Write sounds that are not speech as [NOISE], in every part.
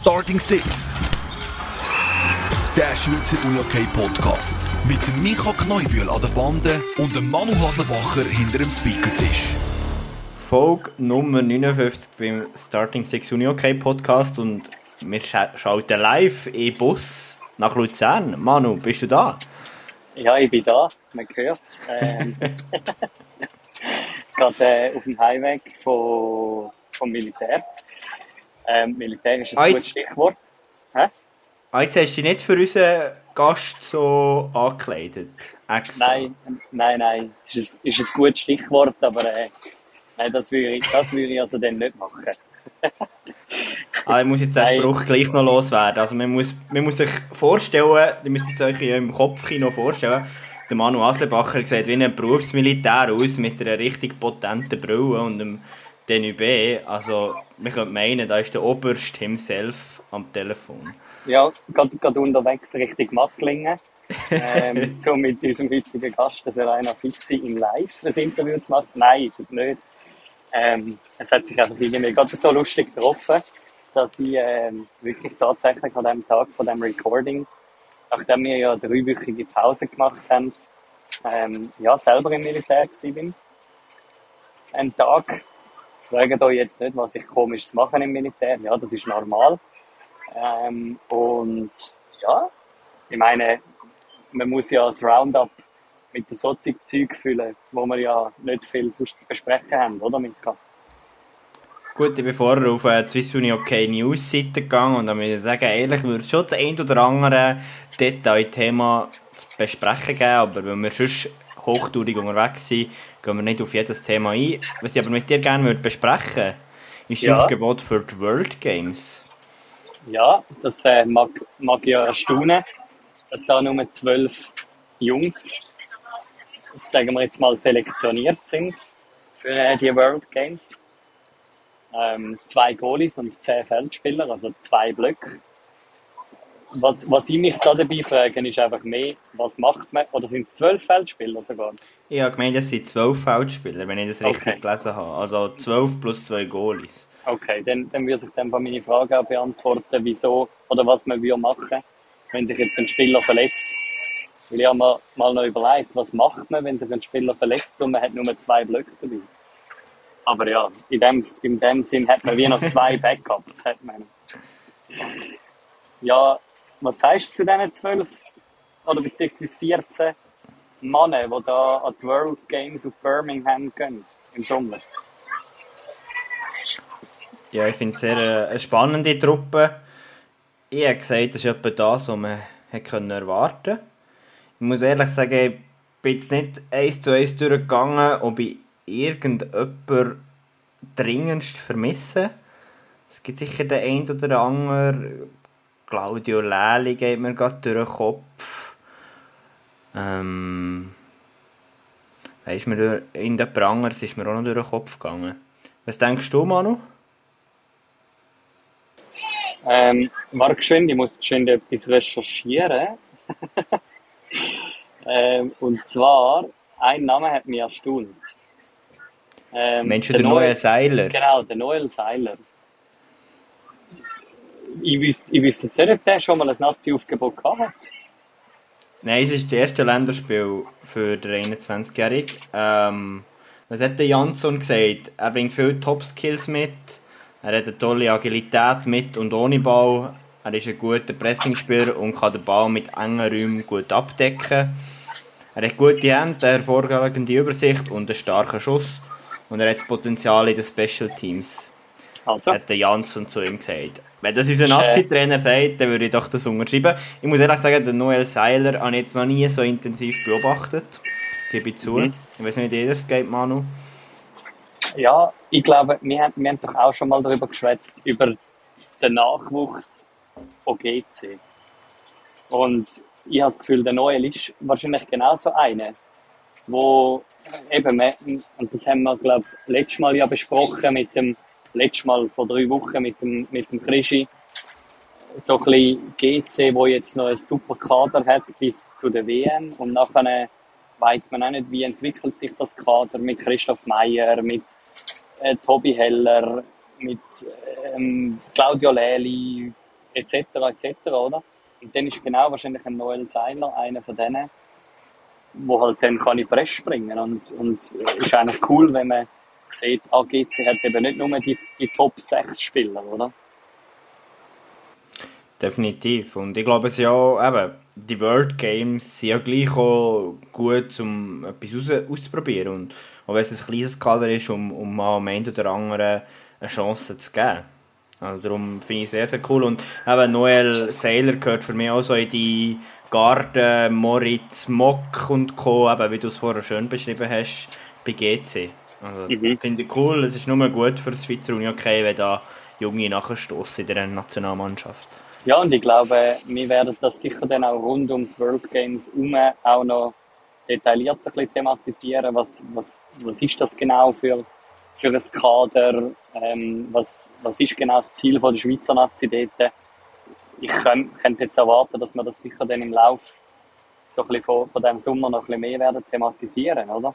Starting Six. Der Schweizer UJK Podcast. Mit dem Micha Kneubühl an der Bande und dem Manu Haslebacher hinter dem Speakertisch. Folge Nummer 59 beim Starting Six UniOK Podcast und wir scha schalten live im Bus nach Luzern. Manu, bist du da? Ja, ich bin da, man hört es. Ähm, [LAUGHS] [LAUGHS] gerade äh, auf dem Heimweg von, vom Militär. Ähm, Militär ist ein Ah, gutes jetzt- Stichwort. Hä? Ah, jetzt hast du dich nicht für unseren Gast so angekleidet. Extra. Nein, nein, nein, das ist, ein- ist ein gutes Stichwort, aber äh, nein, das würde ich, das würde ich also dann nicht machen. [LAUGHS] Ah, ich muss jetzt den Nein. Spruch gleich noch loswerden. Also man muss, man muss sich vorstellen, ihr müsst es euch im Kopfkino vorstellen, der Manu Aslebacher sieht wie ein Berufsmilitär aus mit einer richtig potenten Brille und einem Denubé. Also man könnte meinen, da ist der Oberst himself am Telefon. Ja, gerade, gerade unterwegs Richtung Mattlingen. ähm, [LAUGHS] so mit unserem heutigen Gast, der Serena Fixi, im Live ein Interview zu machen. Nein, ist es nicht. Ähm, es hat sich einfach irgendwie gerade so lustig getroffen, dass ich ähm, wirklich tatsächlich an dem Tag von dem Recording, nachdem wir ja dreiwöchige Pause gemacht haben, ähm, ja, selber im Militär gewesen bin. Einen Tag. Fragt euch jetzt nicht, was ich komisches mache im Militär. Ja, das ist normal. Ähm, und ja, ich meine, man muss ja das Roundup mit so Zeug füllen, wo wir ja nicht viel sonst zu besprechen haben, oder Mika? Gut, ich bin vorher auf äh, die Swiss Uni OK News Seite gegangen und da muss ich sagen, ehrlich würde es schon das ein oder andere Detailthema zu besprechen geben, aber wenn wir sonst hochtourig unterwegs sind, gehen wir nicht auf jedes Thema ein. Was ich aber mit dir gerne würde besprechen ist das Ja. Aufgebot für die World Games. Ja, das äh, mag, mag ja erstaunen, dass da nur zwölf Jungs, sagen wir jetzt mal, selektioniert sind für äh, die World Games. Ähm, zwei Goalies und zehn Feldspieler, also zwei Blöcke. Was, was ich mich da dabei frage, ist einfach mehr, was macht man, oder sind es zwölf Feldspieler sogar? Ich habe gemeint, es sind zwölf Feldspieler, wenn ich das richtig Okay. gelesen habe. Also zwölf plus zwei Goalies. Okay, dann, dann würde sich dann meine Frage auch beantworten, wieso oder was man würde machen, wenn sich jetzt ein Spieler verletzt. Weil ich habe mir mal noch überlegt, was macht man, wenn sich ein Spieler verletzt und man hat nur zwei Blöcke dabei. Aber ja, in dem, in dem Sinn hat man wie noch zwei [LAUGHS] Backups. Hat man. Ja, was sagst du zu diesen zwölf oder beziehungsweise 14 Männern, die da an die World Games auf Birmingham gehen im Sommer? Ja, ich finde es sehr äh, eine spannende Truppe. Ich habe gesagt, das ist etwa das, was man hätte können erwarten Ich muss ehrlich sagen, ich bin jetzt nicht eins zu eins durchgegangen, ob ich irgendjemand dringendst vermisse. Es gibt sicher den einen oder anderen. Claudio Lely geht mir gerade durch den Kopf. Ähm, weißt du, durch- irgendjemand anderes ist mir auch noch durch den Kopf gegangen. Was denkst du, Manu? Ähm, warte geschwind, ich muss geschwind etwas recherchieren. [LAUGHS] ähm, und zwar, ein Name hat mich erstaunt. Ähm, Mensch, der neue Seiler. Genau, der Noel Seiler. Ich wüsste, ich wüsste jetzt nicht, ob der schon mal ein Nazi-Aufgebot gehabt hat. Nein, es ist das erste Länderspiel für den 21-Jährigen. Ähm, was hat der Jansson gesagt? Er bringt viele Top-Skills mit. Er hat eine tolle Agilität mit und ohne Ball. Er ist ein guter Pressingspieler und kann den Ball mit engen Räumen gut abdecken. Er hat gute Hände, eine hervorragende Übersicht und einen starken Schuss. Und er hat das Potenzial in den Special Teams, Also, hat der Jansson zu ihm gesagt. Wenn das unser äh, Nazi-Trainer sagt, dann würde ich doch das unterschreiben. Ich muss ehrlich sagen, den Noel Seiler habe ich jetzt noch nie so intensiv beobachtet. Gebe ich zu. Mhm. Ich weiß nicht, wie dir das geht, Manu. ja, ich glaube, wir haben, wir haben doch auch schon mal darüber geschwätzt, über den Nachwuchs von GC. Und ich habe das Gefühl, der Noel ist wahrscheinlich genauso einer, wo eben, wir- und das haben wir, glaube ich, letztes Mal ja besprochen mit dem, letztes Mal vor drei Wochen mit dem, mit dem Krischi, so ein bisschen GC, wo jetzt noch einen super Kader hat bis zu der WM und nachher weiß man auch nicht, wie entwickelt sich das Kader mit Christoph Meyer, mit äh, Tobi Heller, mit ähm, Claudio Lely, etc. etc. Oder? Und dann ist genau wahrscheinlich ein Noel Seiler einer von denen, wo halt dann kann in Press springen und und ist eigentlich cool, wenn man sieht, AGC hat eben nicht nur die, die Top 6 Spieler, oder? Definitiv. Und ich glaube, es ja eben, die World Games sind ja gleich auch gut, um etwas aus, auszuprobieren. Und auch wenn es ein kleines Kader ist, um, um mal am einen oder anderen eine Chance zu geben. Also darum finde ich es sehr, sehr cool. Und eben Noel Saylor gehört für mich auch so in die Garde, Moritz, Mock und Co., eben, wie du es vorher schön beschrieben hast, bei GC. Also, mhm. Finde ich cool. Es ist nur gut für das Schweizer Uni okay, wenn da Junge nachstoßen in der Nationalmannschaft. Ja, und ich glaube, wir werden das sicher dann auch rund um die World Games herum auch noch detailliert ein bisschen thematisieren. Was, was, was ist das genau für, für ein Kader? Ähm, was, was ist genau das Ziel von der Schweizer Nazi dort? Ich könnte jetzt erwarten, dass wir das sicher dann im Laufe so ein bisschen von, von diesem Sommer noch ein bisschen mehr werden thematisieren, oder?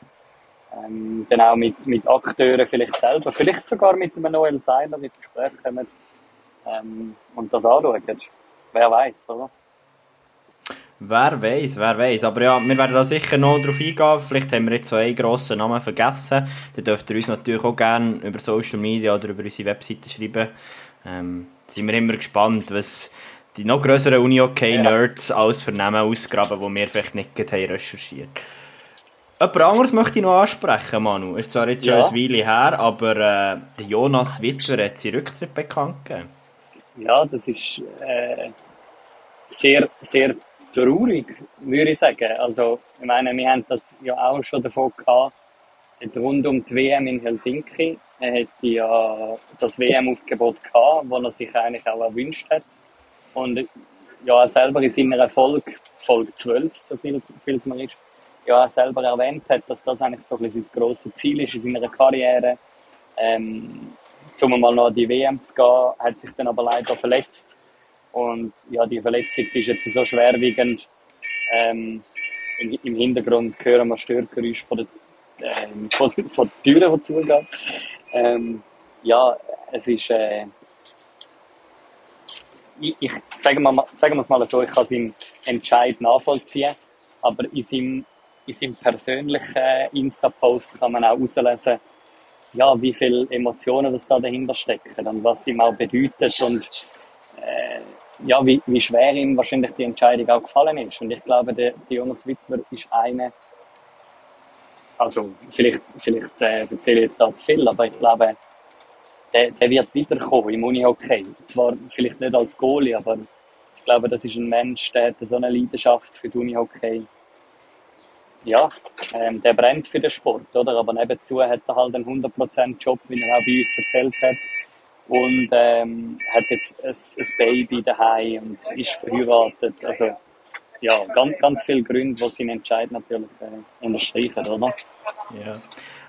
Ähm, dann auch mit, mit Akteuren vielleicht selber, vielleicht sogar mit einem Noel Seiler ins Gespräch kommen ähm, und das anschauen. Wer weiß, oder? Wer weiß, wer weiß. Aber ja, wir werden da sicher noch drauf eingehen. Vielleicht haben wir jetzt zwei grossen Namen vergessen. Dann dürft ihr uns natürlich auch gerne über Social Media oder über unsere Webseite schreiben. Ähm, sind wir immer gespannt, was die noch grösseren Uni-OK-Nerds ja. alles für Namen ausgraben, die wir vielleicht nicht haben recherchiert Jemand anderes möchte ich noch ansprechen, Manu. Ist zwar jetzt schon ja. ein Weile her, aber äh, der Jonas Wittwer hat seinen Rücktritt bekannt gegeben. Ja, das ist äh, sehr, sehr traurig, würde ich sagen. Also, ich meine, wir haben das ja auch schon davon gehabt, rund um die WM in Helsinki. Er hätte ja das WM-Aufgebot gehabt, das er sich eigentlich auch erwünscht hat. Und ja, er selber in seiner Erfolg, Folge 12, so viel, viel es mir ist, ja, selber erwähnt hat, dass das eigentlich so ein bisschen sein grosses Ziel ist in seiner Karriere. Ähm, um mal noch an die WM zu gehen, hat sich dann aber leider verletzt. Und ja, die Verletzung ist jetzt so schwerwiegend. Ähm, im, im, Hintergrund hören wir Störgeräusche von der, ähm, von, von der Türen, die zugehen. Ähm, ja, es ist, äh, ich, ich sagen, wir, sagen wir es mal so, ich kann seinen Entscheid nachvollziehen, aber in seinem, in seinem persönlichen Insta-Post kann man auch auslesen, ja, wie viele Emotionen das da dahinter stecken und was ihm auch bedeutet und äh, ja, wie, wie schwer ihm wahrscheinlich die Entscheidung auch gefallen ist. Und ich glaube, der, der Jonas Wittwer ist eine, also vielleicht, vielleicht äh, erzähle ich jetzt da zu viel, aber ich glaube, der, der wird wiederkommen im Unihockey. Zwar vielleicht nicht als Goalie, aber ich glaube, das ist ein Mensch, der hat so eine Leidenschaft fürs Unihockey. Ja, ähm, der brennt für den Sport, oder? Aber nebenzu hat er halt einen 100% Job, wie er auch bei uns erzählt hat und ähm, hat jetzt ein, ein Baby daheim und ist verheiratet. Also ja, ganz, ganz viele Gründe, die seinen Entscheid natürlich äh, unterstreichen, oder? Ja,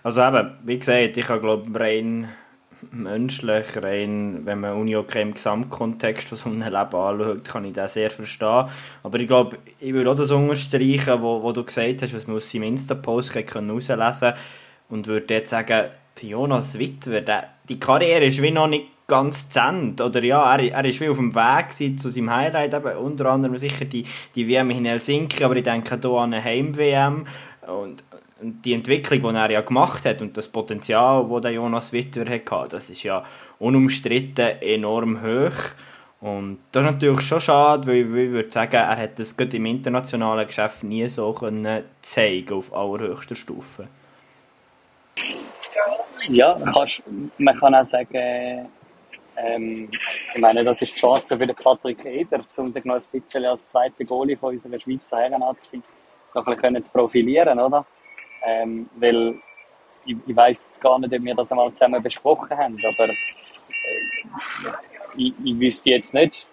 also eben, wie gesagt, ich glaube rein menschlich, rein, wenn man Uni okay im Gesamtkontext von so einem Leben anschaut, kann ich das sehr verstehen. Aber ich glaube, ich würde auch das unterstreichen, wo, wo du gesagt hast, was man aus seinem Insta-Post herauslesen konnte und würde jetzt sagen, Jonas Wittwer, der, die Karriere ist wie noch nicht ganz zu Ende. Oder ja, er, er ist wie auf dem Weg zu seinem Highlight, eben, unter anderem sicher die, die WM in Helsinki, aber ich denke hier an eine Heim-WM und, die Entwicklung, die er ja gemacht hat und das Potenzial, das der Jonas Wittwer hatte, das ist ja unumstritten enorm hoch. Und das ist natürlich schon schade, weil ich würde sagen, er hat das gerade im internationalen Geschäft nie so können zeigen auf allerhöchster Stufe. Ja, kannst, man kann auch sagen, ähm, ich meine, das ist die Chance für den Patrick Eder, um sich noch ein bisschen als zweiter Goalie von unserer Schweizer Herrennazi noch ein bisschen zu profilieren, oder? Ähm, weil ich, ich jetzt gar nicht, ob wir das einmal zusammen besprochen haben, aber äh, ich, ich wüsste jetzt nicht,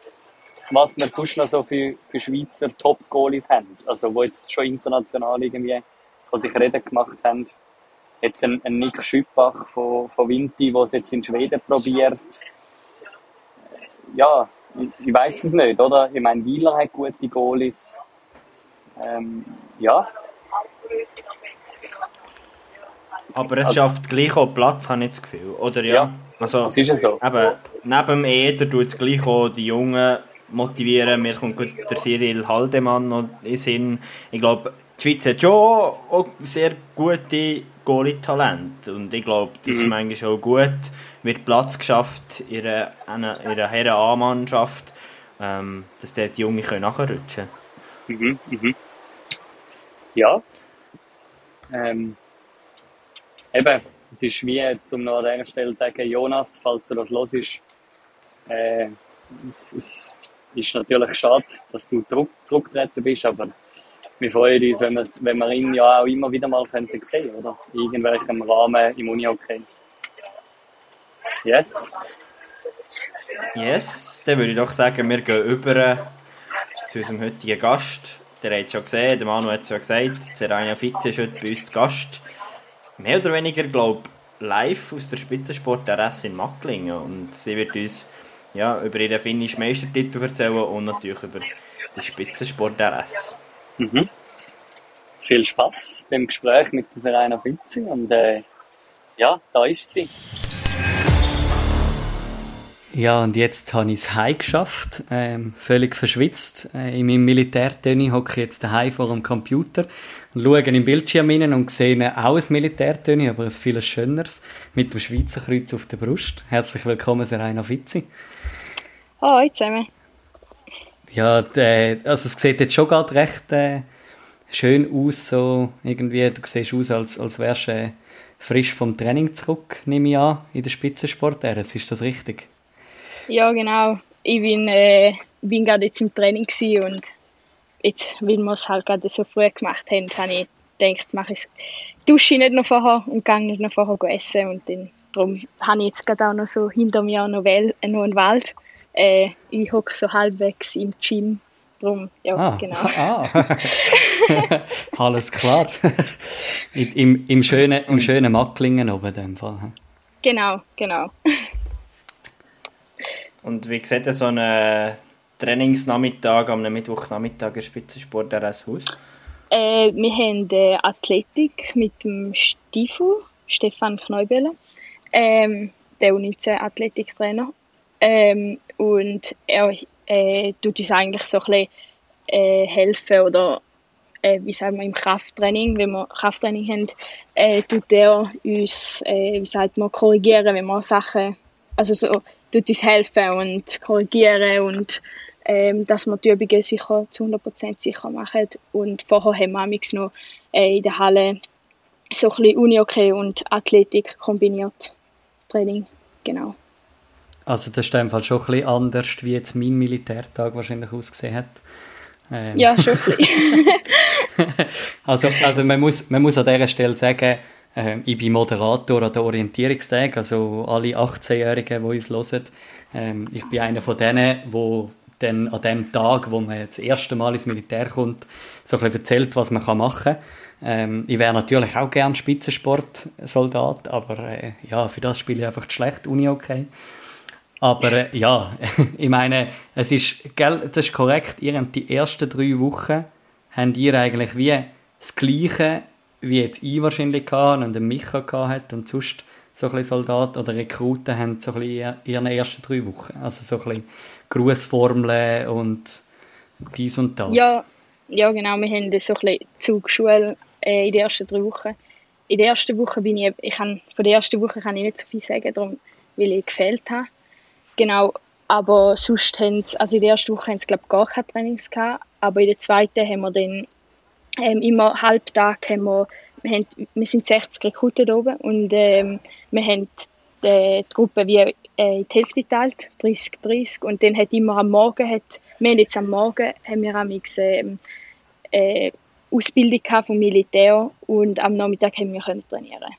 was wir sonst noch so für, für Schweizer Top-Goalies haben. Also, die jetzt schon international irgendwie von sich reden gemacht haben. Jetzt ein, ein Nick Schüppach von, von Vinti, der es jetzt in Schweden probiert ja, ich, ich weiß es nicht, oder? Ich meine, Wieler hat gute Goalies. Ähm, ja. Aber es schafft gleich auch Platz, habe ich das Gefühl, oder ja? Ja, Also, Das ist ja so. Eben, neben dem Eder tut es gleich auch die Jungen motivieren. Mir kommt gut der Cyril Haldemann noch in Sinn. Ich glaube, die Schweiz hat schon auch sehr gute Goalie-Talente. Und ich glaube, das ist manchmal auch gut. Wird Platz geschafft in einer, einer, in einer Herren A-Mannschaft, ähm, dass dort die Jungen können nachrutschen Mhm, mhm. Ja. Ähm, eben, es ist wie, zum noch an dieser Stelle zu sagen, Jonas, falls du das hörst, äh, es, es ist natürlich schade, dass du zurück, zurückgetreten bist, aber wir freuen uns, wenn wir, wenn wir ihn ja auch immer wieder mal könnten sehen, oder? In irgendwelchem Rahmen im Uni-Hockey. Yes. Yes, dann würde ich doch sagen, wir gehen über zu unserem heutigen Gast. Der hat es schon gesehen, der Manu hat es schon gesagt, Serena Fitz ist heute bei uns zu Gast. Mehr oder weniger, glaube live aus der Spitzensport RS in Macklingen. Und sie wird uns ja, über ihren finnischen Meistertitel erzählen und natürlich über die Spitzensport RS. Mhm. Viel Spaß beim Gespräch mit der Serena Fitzi und äh, ja, da ist sie. Ja, und jetzt habe ich es heim geschafft, ähm, völlig verschwitzt. Äh, in meinem Militärtöni hocke ich jetzt daheim vor dem Computer und schaue den Bildschirm rein und sehe auch ein Militärtöni, aber ein viel schöneres, mit dem Schweizer Kreuz auf der Brust. Herzlich willkommen, Serena Fitzi. Hallo zusammen. Ja, der, also es sieht jetzt schon gerade recht äh, schön aus, so irgendwie, du siehst aus, als, als wärst du äh, frisch vom Training zurück, nehme ich an, in der Spitzensport. Ist das richtig? Ja, genau. Ich bin, äh, bin gerade jetzt im Training und jetzt, weil wir es halt gerade so früh gemacht haben, habe ich gedacht, mache ich dusche ich nicht noch vorher und gehe nicht noch vorher essen und dann, darum habe ich jetzt gerade auch noch so hinter mir noch, Wel äh, noch einen Wald. Äh, ich hocke so halbwegs im Gym, darum, ja, Ah, genau. [LAUGHS] ah. [LAUGHS] Alles klar. [LAUGHS] Im, im, schönen, Im schönen Macklingen oben in dem Fall. Genau, genau. Und wie sieht so ein Trainingsnachmittag am Mittwochnachmittag in Spitzensport aus? Äh, wir haben äh, Athletik mit dem Stiefel, Stefan Kneubele, ähm, der U19-Athletiktrainer. Ähm, und er äh, tut uns eigentlich so ein bisschen äh, helfen oder äh, wie sagen wir, im Krafttraining, wenn wir Krafttraining haben, äh, tut er uns, äh, wie sagt man, korrigieren, wenn wir Sachen, also so, tut uns helfen und korrigieren und ähm, dass wir die Übungen sicher zu 100% sicher machen. Und vorher haben wir noch äh, in der Halle so ein bisschen Uni-Hockey und Athletik kombiniert. Training, genau. Also das ist in Fall schon ein bisschen anders, wie jetzt mein Militärtag wahrscheinlich ausgesehen hat. Ähm, Ja, schon ein bisschen. [LAUGHS] Also, also man, muss, man muss an dieser Stelle sagen, äh, ich bin Moderator an den Orientierungstagen, also alle 18-Jährigen, die uns hören. Ähm, ich bin einer von denen, wo dann an dem Tag, wo man das erste Mal ins Militär kommt, so ein erzählt, was man machen kann. Ähm, ich wäre natürlich auch gern Spitzensportsoldat, aber äh, ja, für das spiele ich einfach zu schlecht Uni okay. Aber äh, ja, [LAUGHS] ich meine, es ist, gell, das ist korrekt, die ersten drei Wochen habt ihr eigentlich wie das Gleiche, wie jetzt ich wahrscheinlich hatte und Micha hat und sonst so ein Soldaten oder Rekruten haben so ein in ihren ersten drei Wochen. Also so ein bisschen Grußformeln und dies und das. Ja, ja, genau. Wir haben so ein bisschen Zugschule äh, in den ersten drei Wochen. In der ersten Woche bin ich, ich kann, von der ersten Woche kann ich nicht so viel sagen, darum, weil ich gefehlt habe. Genau, aber sonst haben sie, also in der ersten Woche haben sie, glaube ich, gar keine Trainings gehabt, aber in der zweiten haben wir dann ähm, immer halbtag haben wir, wir, haben, wir sind 60 Rekruten da oben und ähm, wir haben die, die Gruppe wie äh, in die Hälfte geteilt, 30, 30 und dann hat immer am Morgen, hat, wir haben jetzt am Morgen, haben wir am ähm, äh, Ausbildung vom Militär und am Nachmittag haben wir können trainieren.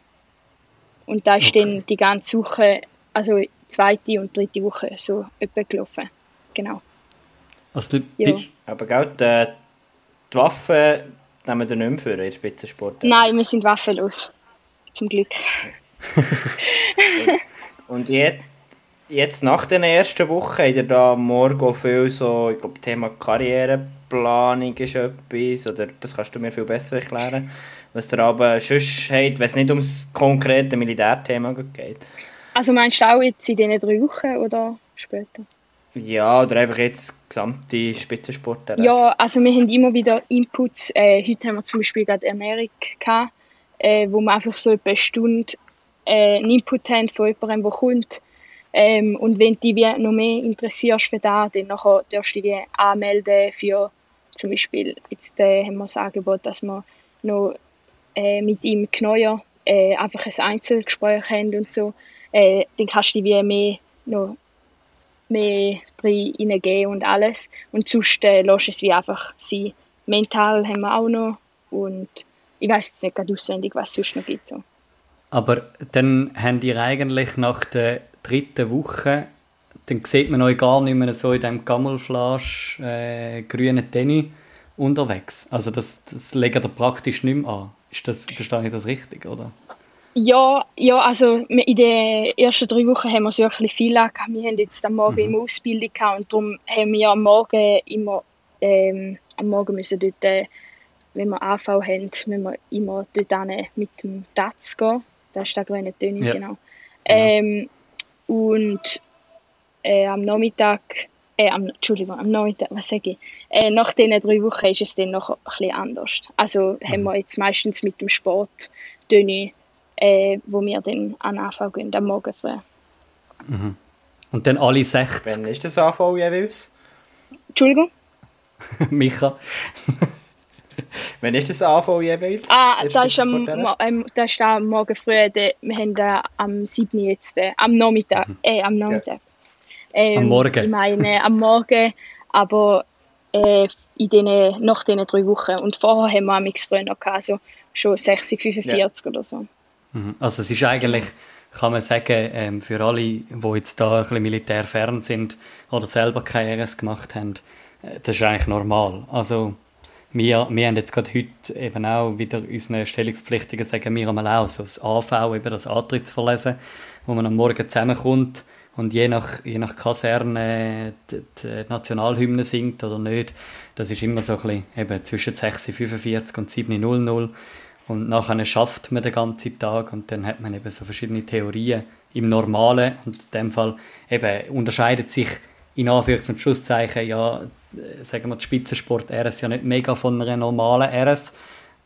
Und da ist Okay. dann die ganze Woche, also zweite und dritte Woche so etwa gelaufen. Genau. Also du Ja. bist, Aber gell, die, die Waffen nehmen wir nicht mehr für in Spitzensport. Nein, wir sind waffenlos. Zum Glück. [LAUGHS] Und jetzt, jetzt nach den ersten Wochen habt ihr da morgen viel so, ich glaube, Thema Karriereplanung ist etwas, oder das kannst du mir viel besser erklären, was ihr aber sonst habt, wenn es nicht ums konkrete Militärthema geht. Also meinst du auch jetzt in diesen drei Wochen oder später? Ja, oder einfach jetzt gesamte Spitzensport. Ja, also wir haben immer wieder Inputs. Äh, heute haben wir zum Beispiel gerade Ernährung gehabt, äh, wo wir einfach so etwa eine Stunde äh, einen Input haben von jemandem, der kommt. Ähm, und wenn du dich noch mehr interessierst für das, dann nachher darfst du dich anmelden für zum Beispiel, jetzt äh, haben wir das Angebot, dass wir noch äh, mit ihm Kneuer äh, einfach ein Einzelgespräch haben und so. Äh, dann kannst du dich wie mehr noch mehr drin hineingehen und alles. Und sonst äh, lässt es wie einfach sein. Mental haben wir auch noch und ich weiß jetzt nicht gerade auswendig, was es sonst noch gibt. So. Aber dann habt ihr eigentlich nach der dritten Woche, dann sieht man euch gar nicht mehr so in diesem Camouflage äh, grünen Tennis unterwegs. Also das, das legt ihr praktisch nicht mehr an. Ist das, verstehe ich das richtig, oder? Ja, ja, also in den ersten drei Wochen haben wir es wirklich viel angehabt. Wir haben jetzt am Morgen mhm. immer Ausbildung gehabt und darum haben wir am Morgen immer, ähm, am Morgen müssen dort, äh, wenn wir AV haben, müssen wir immer dort mit dem Taz gehen. Das ist der grüne Töne, ja. genau. Ähm, und äh, am Nachmittag, äh, am, Entschuldigung, am Nachmittag, was sage ich? Äh, nach diesen drei Wochen ist es dann noch ein bisschen anders. Also mhm. haben wir jetzt meistens mit dem Sport Töne äh, wo wir dann an AV gehen, am Morgen früh. Mhm. Und dann alle 60? Wann ist das AV jeweils? Entschuldigung? [LAUGHS] Micha? Wann ist das AV jeweils? Ah, das ist, am, ähm, das ist am Morgen früh. De, wir haben da am 7. jetzt, äh, am Nachmittag. Mhm. Äh, am Nachmittag. Ja. Ähm, am Morgen? Ich meine, am Morgen, aber äh, in den, nach diesen drei Wochen. Und vorher haben wir am früher noch gehabt, also schon 6.45 ja. oder so. Mhm. Also es ist eigentlich, kann man sagen, ähm, für alle, die jetzt da ein bisschen militärfern sind oder selber keine RS gemacht haben, äh, das ist eigentlich normal. Also wir, wir haben jetzt gerade heute eben auch wieder unseren Stellungspflichtigen, sagen wir einmal auch, so das AV, eben das Antrittsverlesen, wo man am Morgen zusammenkommt und je nach, je nach Kaserne die, die Nationalhymne singt oder nicht, das ist immer so ein bisschen eben zwischen 6.45 und 7.00 und nachher schafft man den ganzen Tag und dann hat man eben so verschiedene Theorien im Normalen. Und in dem Fall eben unterscheidet sich in Anführungs- und Schlusszeichen ja, sagen wir, die Spitzensport RS ja nicht mega von einer normalen RS.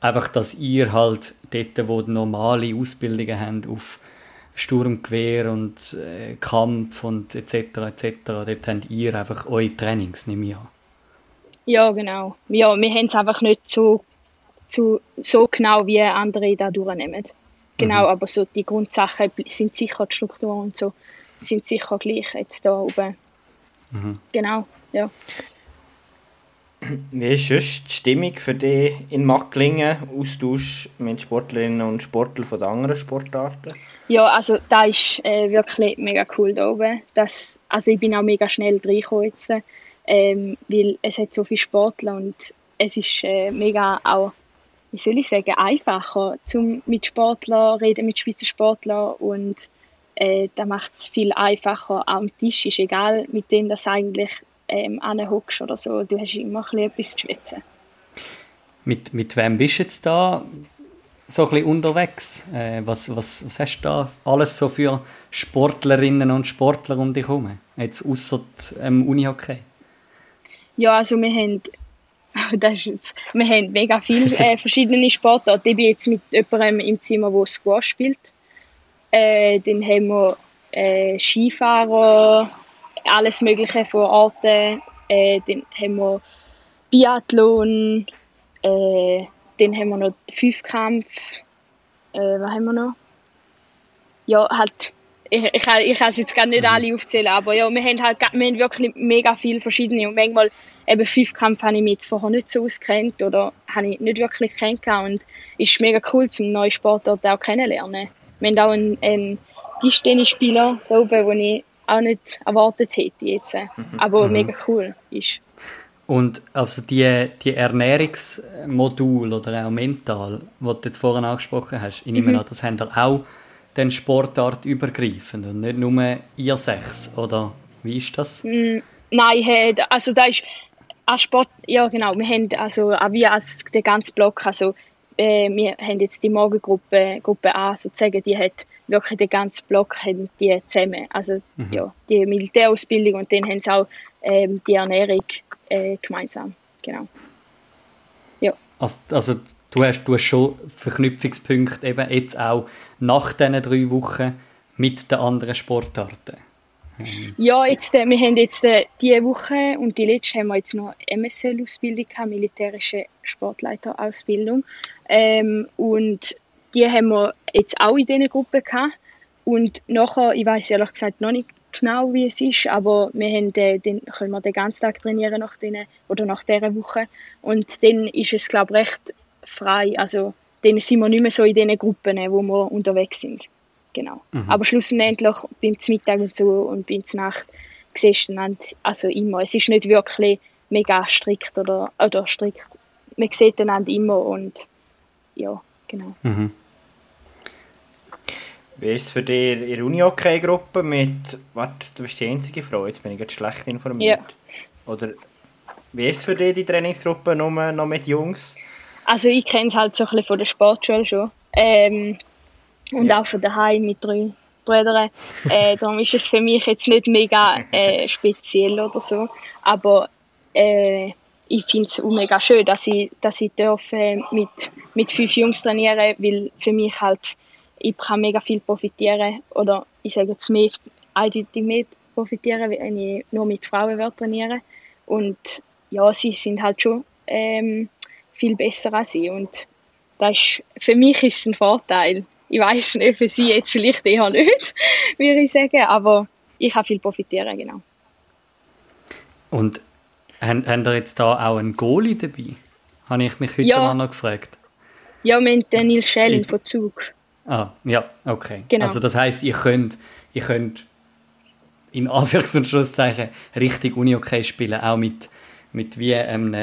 Einfach, dass ihr halt dort, wo die normale Ausbildungen habt, auf Sturmgewehr und äh, Kampf und etc. etc. Dort habt ihr einfach eure Trainings, nehme ich an. Ja, genau. Ja, wir haben es einfach nicht so zu, so genau wie andere da durchnehmen. Genau, mhm. aber so die Grundsachen sind sicher, die Strukturen und so sind sicher gleich jetzt da oben. Mhm. Genau, ja. Wie ist sonst die Stimmung für dich in Macklingen? Austausch mit Sportlerinnen und Sportlern von anderen Sportarten? Ja, also da ist äh, wirklich mega cool da oben. Das, also ich bin auch mega schnell reingekommen jetzt, ähm, weil es hat so viele Sportler und es ist äh, mega auch wie soll ich sagen, einfacher, zum mit Sportlern reden, mit Spitzensportlern und äh, da macht es viel einfacher. Am Tisch ist egal, mit dem das eigentlich ähm, anhockst oder so, du hast immer ein etwas zu schwätzen. Mit, mit wem bist du jetzt da so ein bisschen unterwegs? Äh, was, was, was hast du da alles so für Sportlerinnen und Sportler um dich herum? Jetzt außer ähm, Unihockey? Ja, also wir haben [LAUGHS] das ist jetzt, wir haben mega viele äh, [LAUGHS] verschiedene Sportarten. Ich bin jetzt mit jemandem im Zimmer, der Squash spielt. Äh, dann haben wir äh, Skifahrer, alles Mögliche von Arten. Äh, dann haben wir Biathlon. Äh, dann haben wir noch Fünfkampf. Äh, was haben wir noch? Ja, halt ich, ich, ich kann es jetzt gar nicht mhm. alle aufzählen, aber ja, wir haben halt wir haben wirklich mega viele verschiedene und manchmal eben Fünfkampf habe ich mich jetzt vorher nicht so auskennt oder habe ich nicht wirklich kennengelernt und es ist mega cool, zum neuen Sportart auch kennenlernen. Wir haben auch einen, einen Tischtennisspieler da oben, den ich auch nicht erwartet hätte jetzt, mhm. aber mhm. mega cool ist. Und also die, die Ernährungsmodul oder auch mental, was du jetzt vorhin angesprochen hast, ich nehme mhm. an, das haben wir auch den Sportart übergreifend und nicht nur ihr sechs, oder wie ist das? Mm, nein, also da ist ein Sport, ja genau, wir haben also auch wir als der ganze Block, also äh, wir haben jetzt die Morgengruppe, Gruppe A sozusagen, die hat wirklich den ganzen Block haben die zusammen. Also ja, die Militärausbildung und dann haben sie auch ähm, die Ernährung äh, gemeinsam. Genau. Also, also du, hast, du hast schon Verknüpfungspunkte eben jetzt auch nach diesen drei Wochen mit den anderen Sportarten. Ja, jetzt, äh, wir haben jetzt äh, diese Woche und die letzte haben wir jetzt noch MSL-Ausbildung gehabt, militärische Sportleiterausbildung. Ähm, und die haben wir jetzt auch in diesen Gruppen gehabt. Und nachher, ich weiß ehrlich gesagt noch nicht genau, wie es ist, aber wir haben den, den, können wir den ganzen Tag trainieren nach denen, oder nach dieser Woche. Und dann ist es, glaube ich, recht frei. Also dann sind wir nicht mehr so in diesen Gruppen, wo wir unterwegs sind. Genau. Aber schlussendlich beim Mittag und so und beim Nacht siehst du dann also immer. Es ist nicht wirklich mega strikt oder, oder strikt. Man sieht einander immer und ja, genau. Wie ist es für dich in der Uni-Hockey-Gruppe mit... Warte, du bist die einzige Frau, jetzt bin ich jetzt schlecht informiert. Oder wie ist es für dich, die Trainingsgruppe, nur noch mit Jungs? Also ich kenne es halt so ein bisschen von der Sportschule schon. Ähm, und Ja. auch von daheim mit drei Brüdern. Äh, [LAUGHS] darum ist es für mich jetzt nicht mega äh, speziell oder so. Aber äh, ich finde es auch mega schön, dass ich, dass ich darf, äh, mit, mit fünf Jungs trainieren weil für mich halt, ich kann mega viel profitieren. Oder ich sage jetzt mehr, eindeutig mehr profitieren, wenn ich nur mit Frauen trainieren Und ja, sie sind halt schon ähm, viel besser als ich. Und das ist, für mich ist es ein Vorteil. Ich weiß nicht, für sie jetzt vielleicht eher nicht, [LAUGHS] würde ich sagen, aber ich kann viel profitieren, genau. Und haben, haben ihr jetzt da auch einen Goalie dabei? Habe ich mich heute Ja. mal noch gefragt. Ja, wir haben den Nils Schellin von Zug. Ah, ja, okay. Genau. Also das heißt, ihr könnt, ihr könnt in Anführungs- und Schlusszeichen richtig Uni-Okay spielen, auch mit, mit wie einem,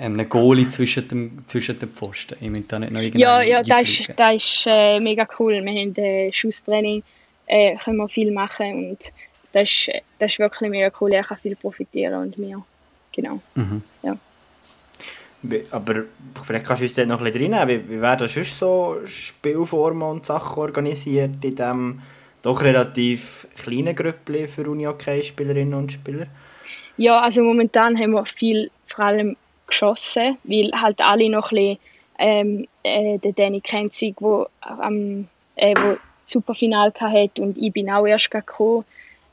einem Goalie zwischen, dem, zwischen den Pfosten. Ich müsst da nicht noch Ja, ja, das ist, das ist äh, mega cool. Wir haben äh, Schusstraining, äh, können wir viel machen und das ist, das ist wirklich mega cool. Er kann viel profitieren und wir, genau. Wie- Aber vielleicht kannst du uns dort noch ein bisschen reinnehmen. Wie, wie werden sonst so Spielformen und Sachen organisiert in diesem doch relativ kleinen Grüppli für Uni-Hockey-Spielerinnen und Spieler? Ja, also momentan haben wir viel vor allem geschossen, weil halt alle noch ein bisschen, ähm, äh, der Danny Krenzig, wo am äh, wo Superfinal hat und ich bin auch erst gekommen.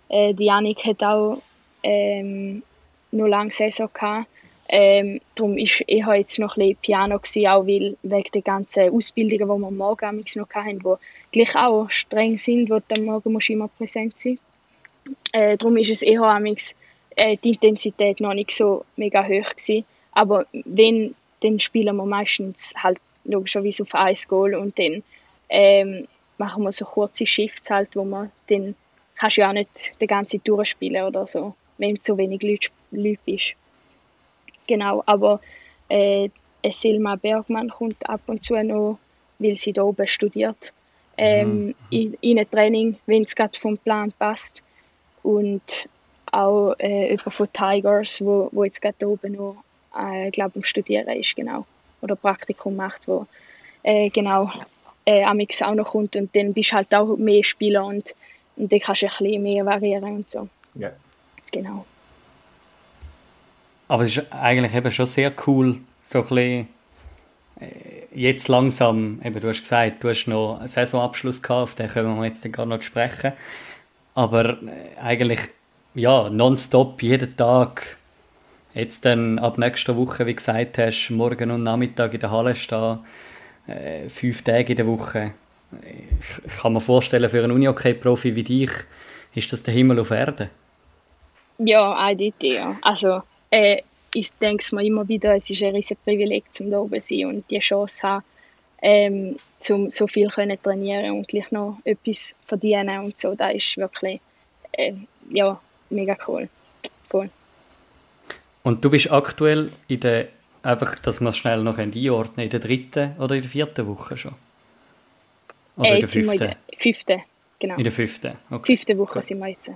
Äh, die Janik hat auch ähm, noch lange Saison gehabt. Ähm, darum ist ich jetzt noch ein bisschen Piano gewesen, auch weil wegen der ganzen Ausbildungen, die wir morgen noch hatten, die gleich auch streng sind, wo du am Morgen musst immer präsent sein. Äh, darum ist es eher amigs äh, die Intensität noch nicht so mega hoch gewesen. Aber wenn, dann spielen wir meistens halt logischerweise auf ein Goal und dann ähm, machen wir so kurze Shifts halt, wo man dann kannst du ja auch nicht den ganzen Tour spielen oder so, wenn zu wenig Leute, Leute ist. Genau, aber äh, Selma Bergmann kommt ab und zu noch, weil sie da oben studiert, ähm, in, in ein Training, wenn es gerade vom Plan passt. Und auch äh, jemand von Tigers, wo, wo jetzt gerade oben noch, äh, glaube am Studieren ist, genau. Oder Praktikum macht, wo äh, genau äh, amix auch noch kommt und dann bist du halt auch mehr Spieler und, und dann kannst du ein bisschen mehr variieren und so. Ja. Genau. Aber es ist eigentlich eben schon sehr cool, so ein bisschen äh, jetzt langsam, eben du hast gesagt, du hast noch einen Saisonabschluss gehabt, auf den können wir jetzt gar nicht sprechen. Aber äh, eigentlich, ja, nonstop, jeden Tag, jetzt dann ab nächster Woche, wie gesagt hast, morgen und Nachmittag in der Halle stehen, äh, fünf Tage in der Woche. Ich, kann mir vorstellen, für einen Uni-Hockey-Profi wie dich ist das der Himmel auf Erden. Ja, eindeutig, ja. Also, äh, ich denke mir immer wieder, es ist ein riesen Privileg, zum da oben zu sein und die Chance haben, ähm, zum so viel können trainieren und gleich noch etwas verdienen und so. Das ist wirklich, äh, ja, mega cool. Voll. Und du bist aktuell in der, einfach, dass wir es schnell noch einordnen in der dritten oder in der vierten Woche schon? Oder Äh, in der sind wir in fünften? der fünften, genau. In der fünften, okay. Fünfte Woche Gut. sind wir jetzt.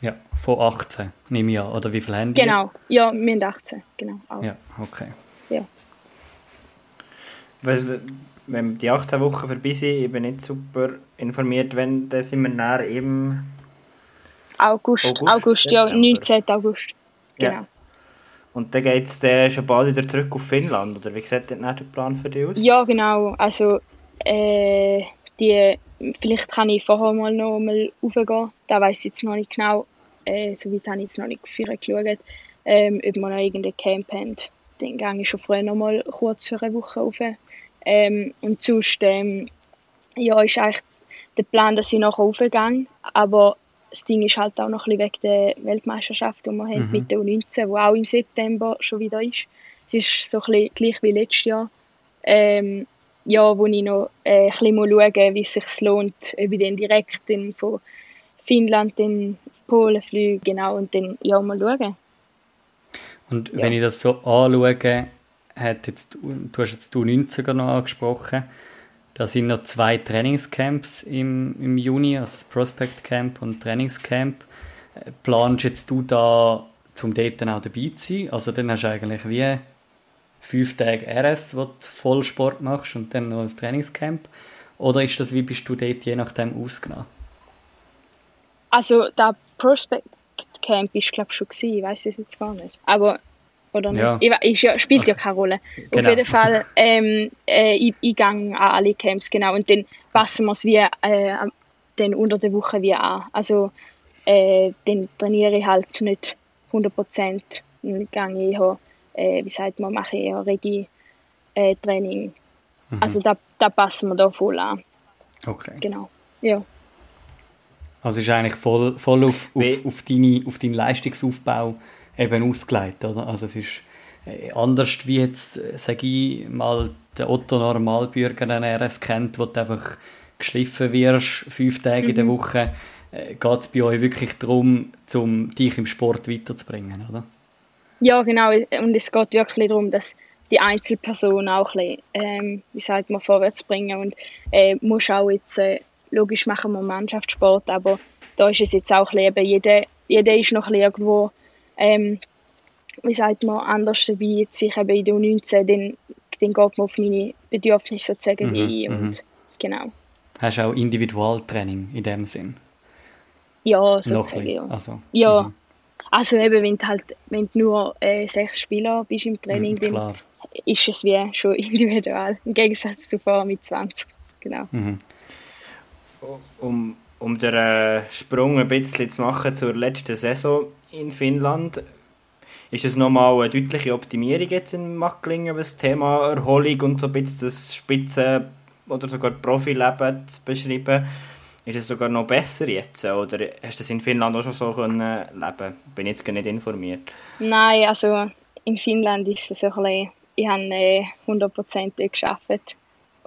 Ja, von 18, nehme ich an. Oder wie viele haben die? Genau, ja, wir haben 18, genau. Auch. Ja, okay. Ja. Was, wenn die 18 Wochen vorbei sind, ich bin nicht super informiert, wenn dann sind wir näher im August, August, August ja, 19. August. Genau. Ja. Und dann geht es schon bald wieder zurück auf Finnland, oder wie sieht denn der Plan für dich aus? Ja, genau. Also, äh, die, vielleicht kann ich vorher mal noch mal raufgehen. Da weiß ich jetzt noch nicht genau. Äh, Soweit habe ich jetzt noch nicht viel geschaut. Ähm, ob wir noch irgendein Camp haben. Dann gehe ich schon früher noch mal kurz für eine Woche rauf. Ähm, und sonst, ähm, ja, ist eigentlich der Plan, dass ich nachher raufgehe. Aber das Ding ist halt auch noch ein bisschen wegen der Weltmeisterschaft, die wir haben mhm. mit der U19, die auch im September schon wieder ist. Es ist so ein bisschen gleich wie letztes Jahr. Ähm, ja, wo ich noch äh, ein bisschen mal schauen wie es sich lohnt, ob ich dann direkt in, von Finnland in Polen fliege, genau, und dann ja, mal schauen. Und ja. wenn ich das so anschaue, hat jetzt, du hast jetzt die U19 noch angesprochen, da sind noch zwei Trainingscamps im, im Juni, also das Prospect Camp und Trainingscamp. Planst jetzt du da zum dort auch dabei zu sein? Also dann hast du eigentlich wie fünf Tage RS, wo du Vollsport machst und dann noch ein Trainingscamp? Oder ist das, wie bist du dort je nachdem ausgenommen? Also das Prospect Camp ist glaube schon gewesen, ich weiß es jetzt gar nicht. Aber oder nicht? Ja. Ich, ich, ja, spielt ja keine Rolle. Genau. Auf jeden Fall, ähm, äh, ich, ich gehe an alle Camps, genau, und dann passen wir es wie äh, dann unter der Woche wie an. Also, äh, dann trainiere ich halt nicht 100 Prozent, dann gehe ich eher, äh, wie sagt man, mache ich eher Regie-Training. Äh, mhm. Also, da, da passen wir da voll an. Okay. Genau, ja. Also ist eigentlich voll, voll auf, auf, auf, deine, auf deinen Leistungsaufbau eben ausgelegt. Oder? Also es ist äh, anders wie jetzt, äh, sage ich mal, der Otto Normalbürger einen RS kennt, wo du einfach geschliffen wirst, fünf Tage mhm. in der mhm. Woche, äh, geht es bei euch wirklich darum, um dich im Sport weiterzubringen, oder? Ja, genau. Und es geht wirklich darum, dass die Einzelperson auch ein bisschen, ähm, wie sagt man, vorwärts bringen und äh, muss auch jetzt, äh, logisch machen wir Mannschaftssport, aber da ist es jetzt auch ein bisschen, jeder, jeder ist noch ein bisschen irgendwo ähm, wie sagt man, anders dabei, jetzt ich eben in der U19, dann, dann geht man auf meine Bedürfnisse sozusagen mhm, ein und mhm. genau. Hast du auch Individualtraining in dem Sinn? Ja, sozusagen, ja. Also, ja. Mhm. Also eben, wenn du halt, wenn du nur äh, sechs Spieler bist im Training, mhm, dann ist es wie schon [LAUGHS] individuell, im Gegensatz zu vorher mit 20, genau. Mhm. Um, um den äh, Sprung ein bisschen zu machen zur letzten Saison in Finnland, ist es nochmal eine deutliche Optimierung jetzt in Macklingen, was das Thema Erholung und so ein bisschen das Spitzen- oder sogar Profileben zu beschreiben. Ist es sogar noch besser jetzt? Oder hast du das in Finnland auch schon so können leben Bin jetzt gar nicht informiert. Nein, also in Finnland ist es so ein bisschen, ich habe äh, 100% gearbeitet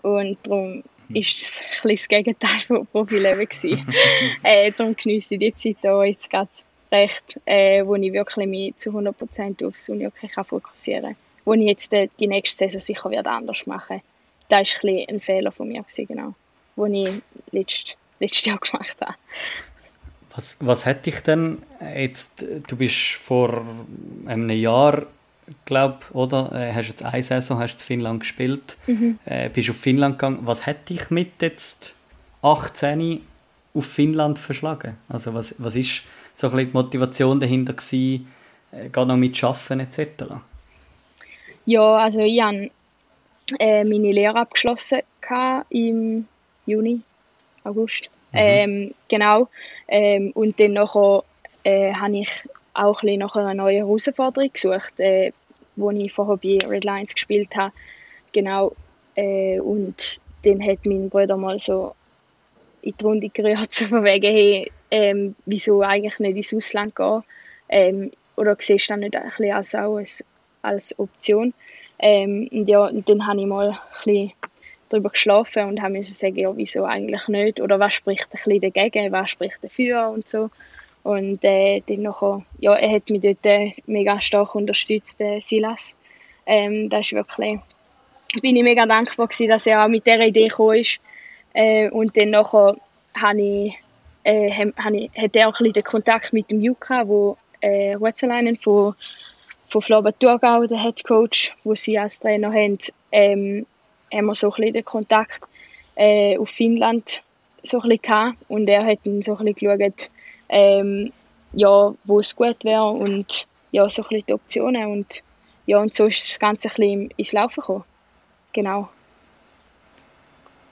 und darum ist es ein das Gegenteil von Profileben gewesen. [LAUGHS] äh, darum genieße ich die Zeit hier jetzt gerade recht, äh, wo ich wirklich mich zu 100% aufs Unihockey kann fokussieren kann. Wo ich jetzt äh, die nächste Saison sicher werde anders machen Das war ein, ein Fehler von mir, gewesen, genau, den ich letzt, letztes Jahr [LAUGHS] gemacht habe. Was, was hätte ich denn jetzt, du bist vor einem Jahr glaube oder? Äh, hast jetzt eine Saison hast in Finnland gespielt, mhm. äh, bist auf Finnland gegangen. Was hätte ich mit jetzt 18 auf Finnland verschlagen? Also was, was ist so ein die Motivation dahinter gewesen, äh, gerade noch mit Schaffen etc.? Ja, also ich habe äh, meine Lehre abgeschlossen im Juni, August. Mhm. Ähm, genau. Ähm, und dann nachher äh, habe ich auch ein nach einer neuen Herausforderung gesucht, äh, wo ich vorher bei Red Lions gespielt habe. Genau. Äh, und dann hat mein Bruder mal so in die Runde gerührt, [LAUGHS] so von wegen, hey, ähm, wieso eigentlich nicht ins Ausland gehen? Ähm, oder siehst du das nicht ein bisschen als, auch als, als Option? Ähm, und ja, und dann habe ich mal ein darüber geschlafen und habe mir sagen, ja, wieso eigentlich nicht? Oder was spricht ein bisschen dagegen, was spricht dafür und so. Und äh, dann nachher, ja, er hat mich dort äh, mega stark unterstützt, äh, Silas. Ähm, das ist wirklich, bin ich mega dankbar gewesen, dass er auch mit dieser Idee gekommen ist. Äh, und dann nachher habe äh, hab er auch ein bisschen den Kontakt mit dem Juka, wo äh, Rutzeleinen von, von Flabert Thurgau, der Head Coach, wo sie als Trainer haben. Ähm, haben wir so ein bisschen den Kontakt äh, auf Finnland so ein bisschen gehabt. und er hat dann so ein bisschen geschaut, ähm, ja, wo es gut wäre und ja, so ein bisschen die Optionen und ja, und so ist das Ganze ein bisschen ins Laufen gekommen. Genau.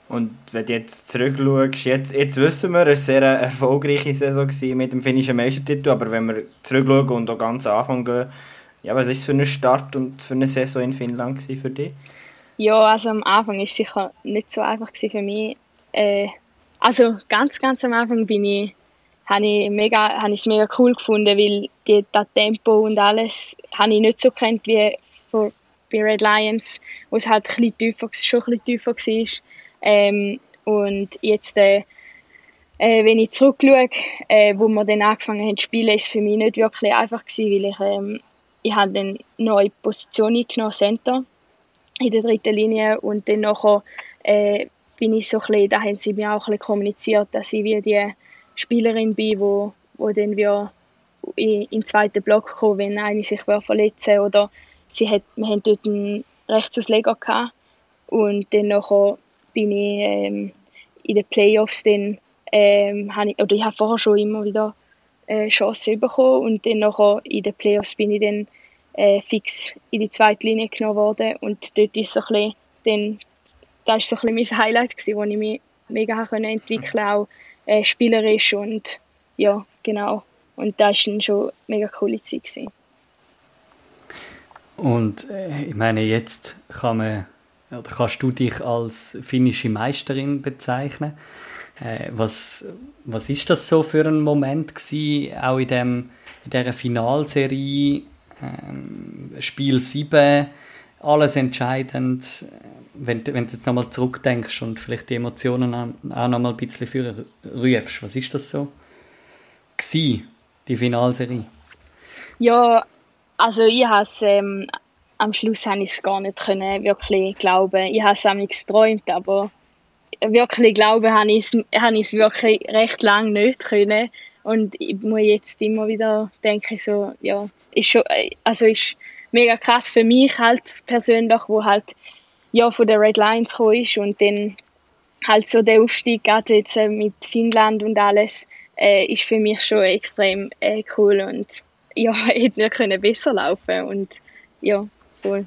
Und wenn du jetzt zurückschaust, jetzt, jetzt wissen wir, es war eine sehr erfolgreiche Saison mit dem finnischen Meistertitel, aber wenn wir zurückschauen und auch ganz am Anfang gehen, ja, was war es für ein Start und für eine Saison in Finnland für dich? Ja, also am Anfang war es sicher nicht so einfach für mich. Äh, also ganz, ganz am Anfang bin ich, habe ich, mega, habe es mega cool gefunden, weil die, das Tempo und alles habe ich nicht so kennt wie vor, bei Red Lions, wo es halt ein tiefer, schon ein tiefer war. Ähm, und jetzt, äh, äh, wenn ich zurückschaue, äh, wo wir dann angefangen haben zu spielen, ist es für mich nicht wirklich einfach gewesen, weil ich, ähm, ich habe dann neue Position eingenommen, Center, in der dritten Linie und dann nachher äh, bin ich so ein bisschen, da haben sie mir auch ein bisschen kommuniziert, dass ich wie die Spielerin bin, wo, wo dann wir in, den zweiten Block kommen, wenn eine sich verletzen oder sie hat, wir haben dort einen Rechtsausleger gehabt. Und dann nachher bin ich ähm, in den Playoffs dann, ähm, ich, oder ich habe vorher schon immer wieder äh, Chancen bekommen. Und dann nachher in den Playoffs bin ich dann äh, fix in die zweite Linie genommen worden. Und dort ist so ein bisschen, dann, das ist so ein bisschen mein Highlight gewesen, wo ich mich mega entwickeln auch äh, spielerisch und ja, genau. Und das war schon eine mega coole Zeit. Gewesen. Und äh, ich meine, jetzt kann man, oder kannst du dich als finnische Meisterin bezeichnen. Äh, was, was ist das so für ein Moment gewesen, auch in, dem, in dieser Finalserie, ähm, Spiel 7, alles entscheidend, wenn, wenn du jetzt nochmal zurückdenkst und vielleicht die Emotionen auch nochmal ein bisschen für rufst, was ist das so gewesen, die Finalserie? Ja, also ich habe ähm, am Schluss habe ich gar nicht können wirklich glauben. Ich habe es auch nicht geträumt, aber wirklich glauben habe ich es, habe ich es wirklich recht lange nicht können. Und ich muss jetzt immer wieder denken, so, ja, ist schon, also ist mega krass für mich halt persönlich, wo halt, ja, von der Red Lions gekommen ist und dann halt so der Aufstieg gerade jetzt äh, mit Finnland und alles, äh, ist für mich schon extrem äh, cool und ja, [LAUGHS] hätte nicht können besser laufen und ja, voll.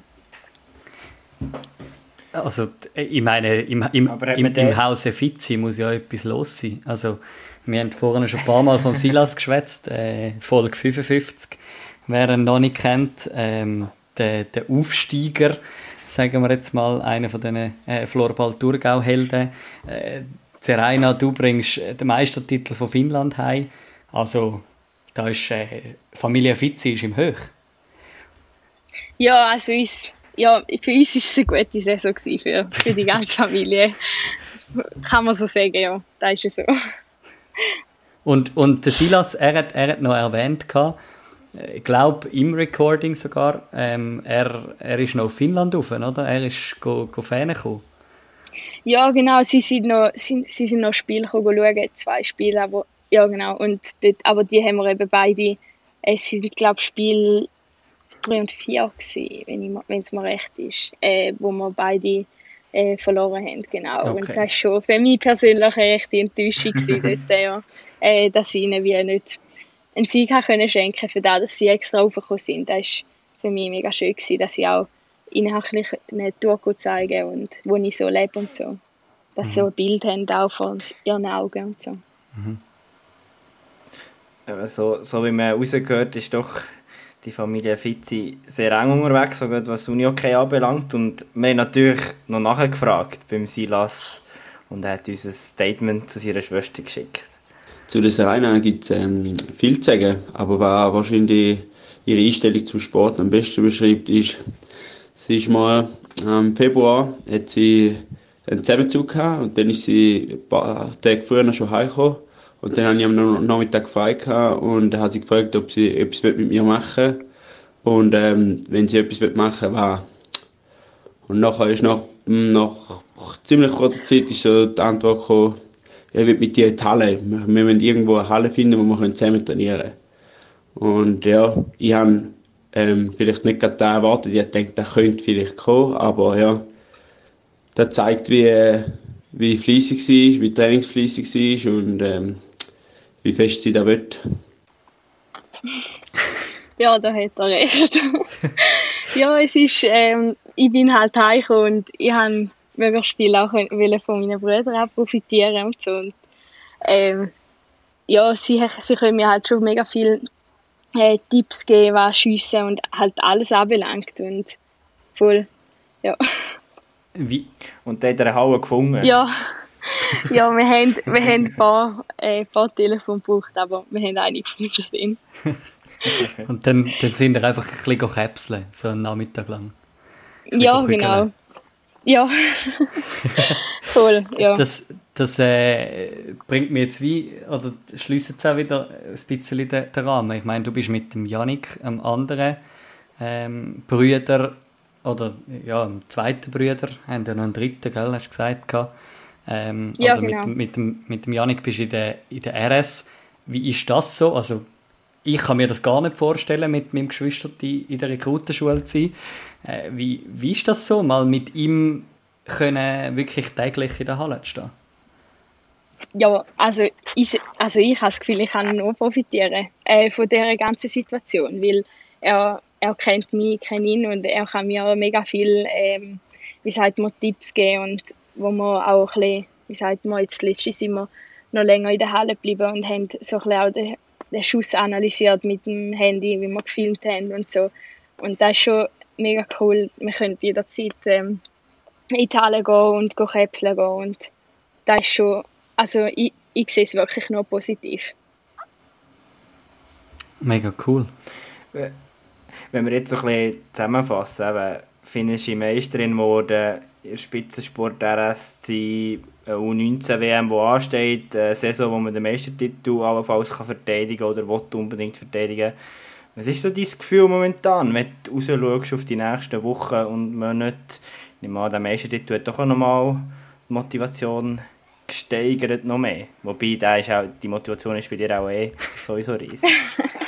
Also ich meine, im, im, im, im Hause Fizzi muss ja etwas los sein. Also wir haben vorhin schon ein paar Mal vom Silas geschwätzt, äh, Folge 55. Wer ihn noch nicht kennt, ähm, der, der Aufsteiger, sagen wir jetzt mal, einer von diesen äh, Florball-Thurgau-Helden. Äh, Zeraina, du bringst den Meistertitel von Finnland heim. Also da ist äh, Familie Fizzi ist im Höch. Ja, also ist ja, für uns war es eine gute Saison für, für die ganze Familie. Kann man so sagen, ja. Das ist ja so. Und, und der Silas, er hat, er hat noch erwähnt, gehabt, ich glaube im Recording sogar, ähm, er, er ist noch auf Finnland rauf, oder? Er ist go, go Fan gekommen. Ja, genau, sie sind noch, sie, sie sind noch Spiele schauen, zwei Spiele, aber ja genau, und dort, aber die haben wir eben beide, es sind glaube Spiel 3 und 4 gewesen, wenn es mir recht ist, äh, wo wir beide äh, verloren haben, genau. Okay. Und das war schon für mich persönlich eine echte Enttäuschung [LAUGHS] dort, ja, äh, dass sie ihnen wie nicht einen Sieg können schenken für das, dass sie extra raufgekommen sind. Das war für mich mega schön, gewesen, dass ich auch ihnen ein bisschen eine Tour zeigen und wo ich so lebe und so. Dass mhm. sie so ein Bild haben auch von ihren Augen und so. Mhm. So, so wie man rausgehört, ist doch die Familie Fitzi sehr eng unterwegs, sogar was Uni-Hockey anbelangt. Und wir haben natürlich noch nachher gefragt beim Silas und er hat uns ein Statement zu seiner Schwester geschickt. Zu der Serena gibt es ähm, viel zu sagen, aber was wahrscheinlich ihre Einstellung zum Sport am besten beschreibt, ist, sie ist mal im Februar hat sie einen Zusammenzug gehabt und dann ist sie ein paar Tage früher schon heimgekommen und dann habe ich am Nachmittag frei gehabt und habe sie gefragt, ob sie etwas mit mir machen will. Und ähm, wenn sie etwas machen will, was. Und nachher ist nach, nach ziemlich kurzer Zeit ist so die Antwort gekommen, er wird mit dir in die Halle. Wir, müssen irgendwo eine Halle finden, wo wir zusammen trainieren können. Und ja, ich habe ähm, vielleicht nicht gerade da erwartet. Ich denke, der könnte vielleicht kommen, aber ja, das zeigt, wie, wie fleissig sie ist, wie trainingsfleissig sie ist und ähm, wie fest sie da wird. [LAUGHS] Ja, da hat er recht. [LAUGHS] ja, es ist, ähm, ich bin halt heimgekommen und ich habe möglichst viel auch von meinen Brüdern auch profitieren und so. Und, ähm, ja, sie, sie können mir halt schon mega viel äh, Tipps geben, was Schiessen und halt alles anbelangt und voll, ja. Wie? Und der hat eine Halle gefunden? Ja, ja wir, haben, wir haben ein paar, äh, paar Telefone gebraucht, aber wir haben einige gefunden. und dann, dann sind wir einfach ein bisschen käpseln, so einen Nachmittag lang. Ja, genau. Ja, [LAUGHS] voll, ja. Das, das äh, bringt mir jetzt wie, oder schließt jetzt auch wieder ein bisschen den, den Rahmen. Ich meine, du bist mit dem Janik, einem anderen ähm, Brüder, oder ja, einem zweiten Brüder, haben ja noch einen dritten, gell, hast du gesagt, ähm, ja, also genau. mit, mit, dem, mit dem Janik bist du in der, in der RS. Wie ist das so? Also ich kann mir das gar nicht vorstellen, mit meinem Geschwister in der Rekrutenschule zu sein. Äh, wie, wie ist das so, mal mit ihm können wirklich täglich in der Halle zu stehen? Ja, also ich, also ich habe das Gefühl, ich kann nur profitieren äh, von dieser ganzen Situation, weil er, er kennt mich, ich kenne ihn und er kann mir mega viel, ähm, wie sagt man, Tipps geben und wo wir auch ein bisschen, wie sagt man, jetzt letztens sind wir noch länger in der Halle geblieben und haben so ein bisschen auch den, den Schuss analysiert mit dem Handy, wie wir gefilmt haben und so. Und das ist schon mega cool. Wir können jederzeit ähm, in Halle gehen und gehen Käpseln gehen und das ist schon also ich, ich sehe es wirklich nur positiv. Mega cool. Wenn wir jetzt so ein bisschen zusammenfassen, finnische Meisterin geworden, in Spitzensport RSC, U19-WM, die ansteht, eine Saison, wo man den Meistertitel allenfalls kann verteidigen oder will unbedingt verteidigen Was ist so dein Gefühl momentan, wenn du rausschaust auf die nächsten Wochen und nicht, ich an, der Meistertitel hat doch noch mal Motivation gesteigert noch mehr. Wobei, da ist auch, die Motivation ist bei dir auch eh sowieso riesig.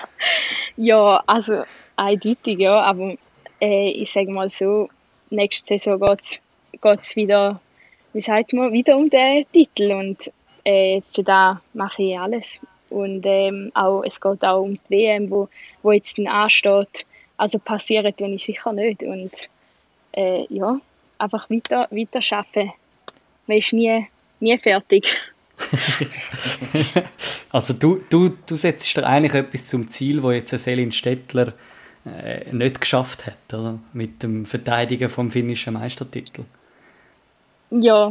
[LAUGHS] ja, also eindeutig, ja. Aber äh, ich sage mal so, nächste Saison geht es wieder, wie sagt man, wieder um den Titel. Und äh, für da mache ich alles. Und ähm, auch, es geht auch um die WM, wo, wo jetzt dann ansteht. Also passiert tue ich sicher nicht. Und äh, ja, einfach weiter, weiter arbeiten. Man ist nie nie fertig. [LAUGHS] also du, du, du setzt dir eigentlich etwas zum Ziel, wo jetzt Selin Stettler äh, nicht geschafft hat, oder? Mit dem Verteidigen vom finnischen Meistertitel. Ja,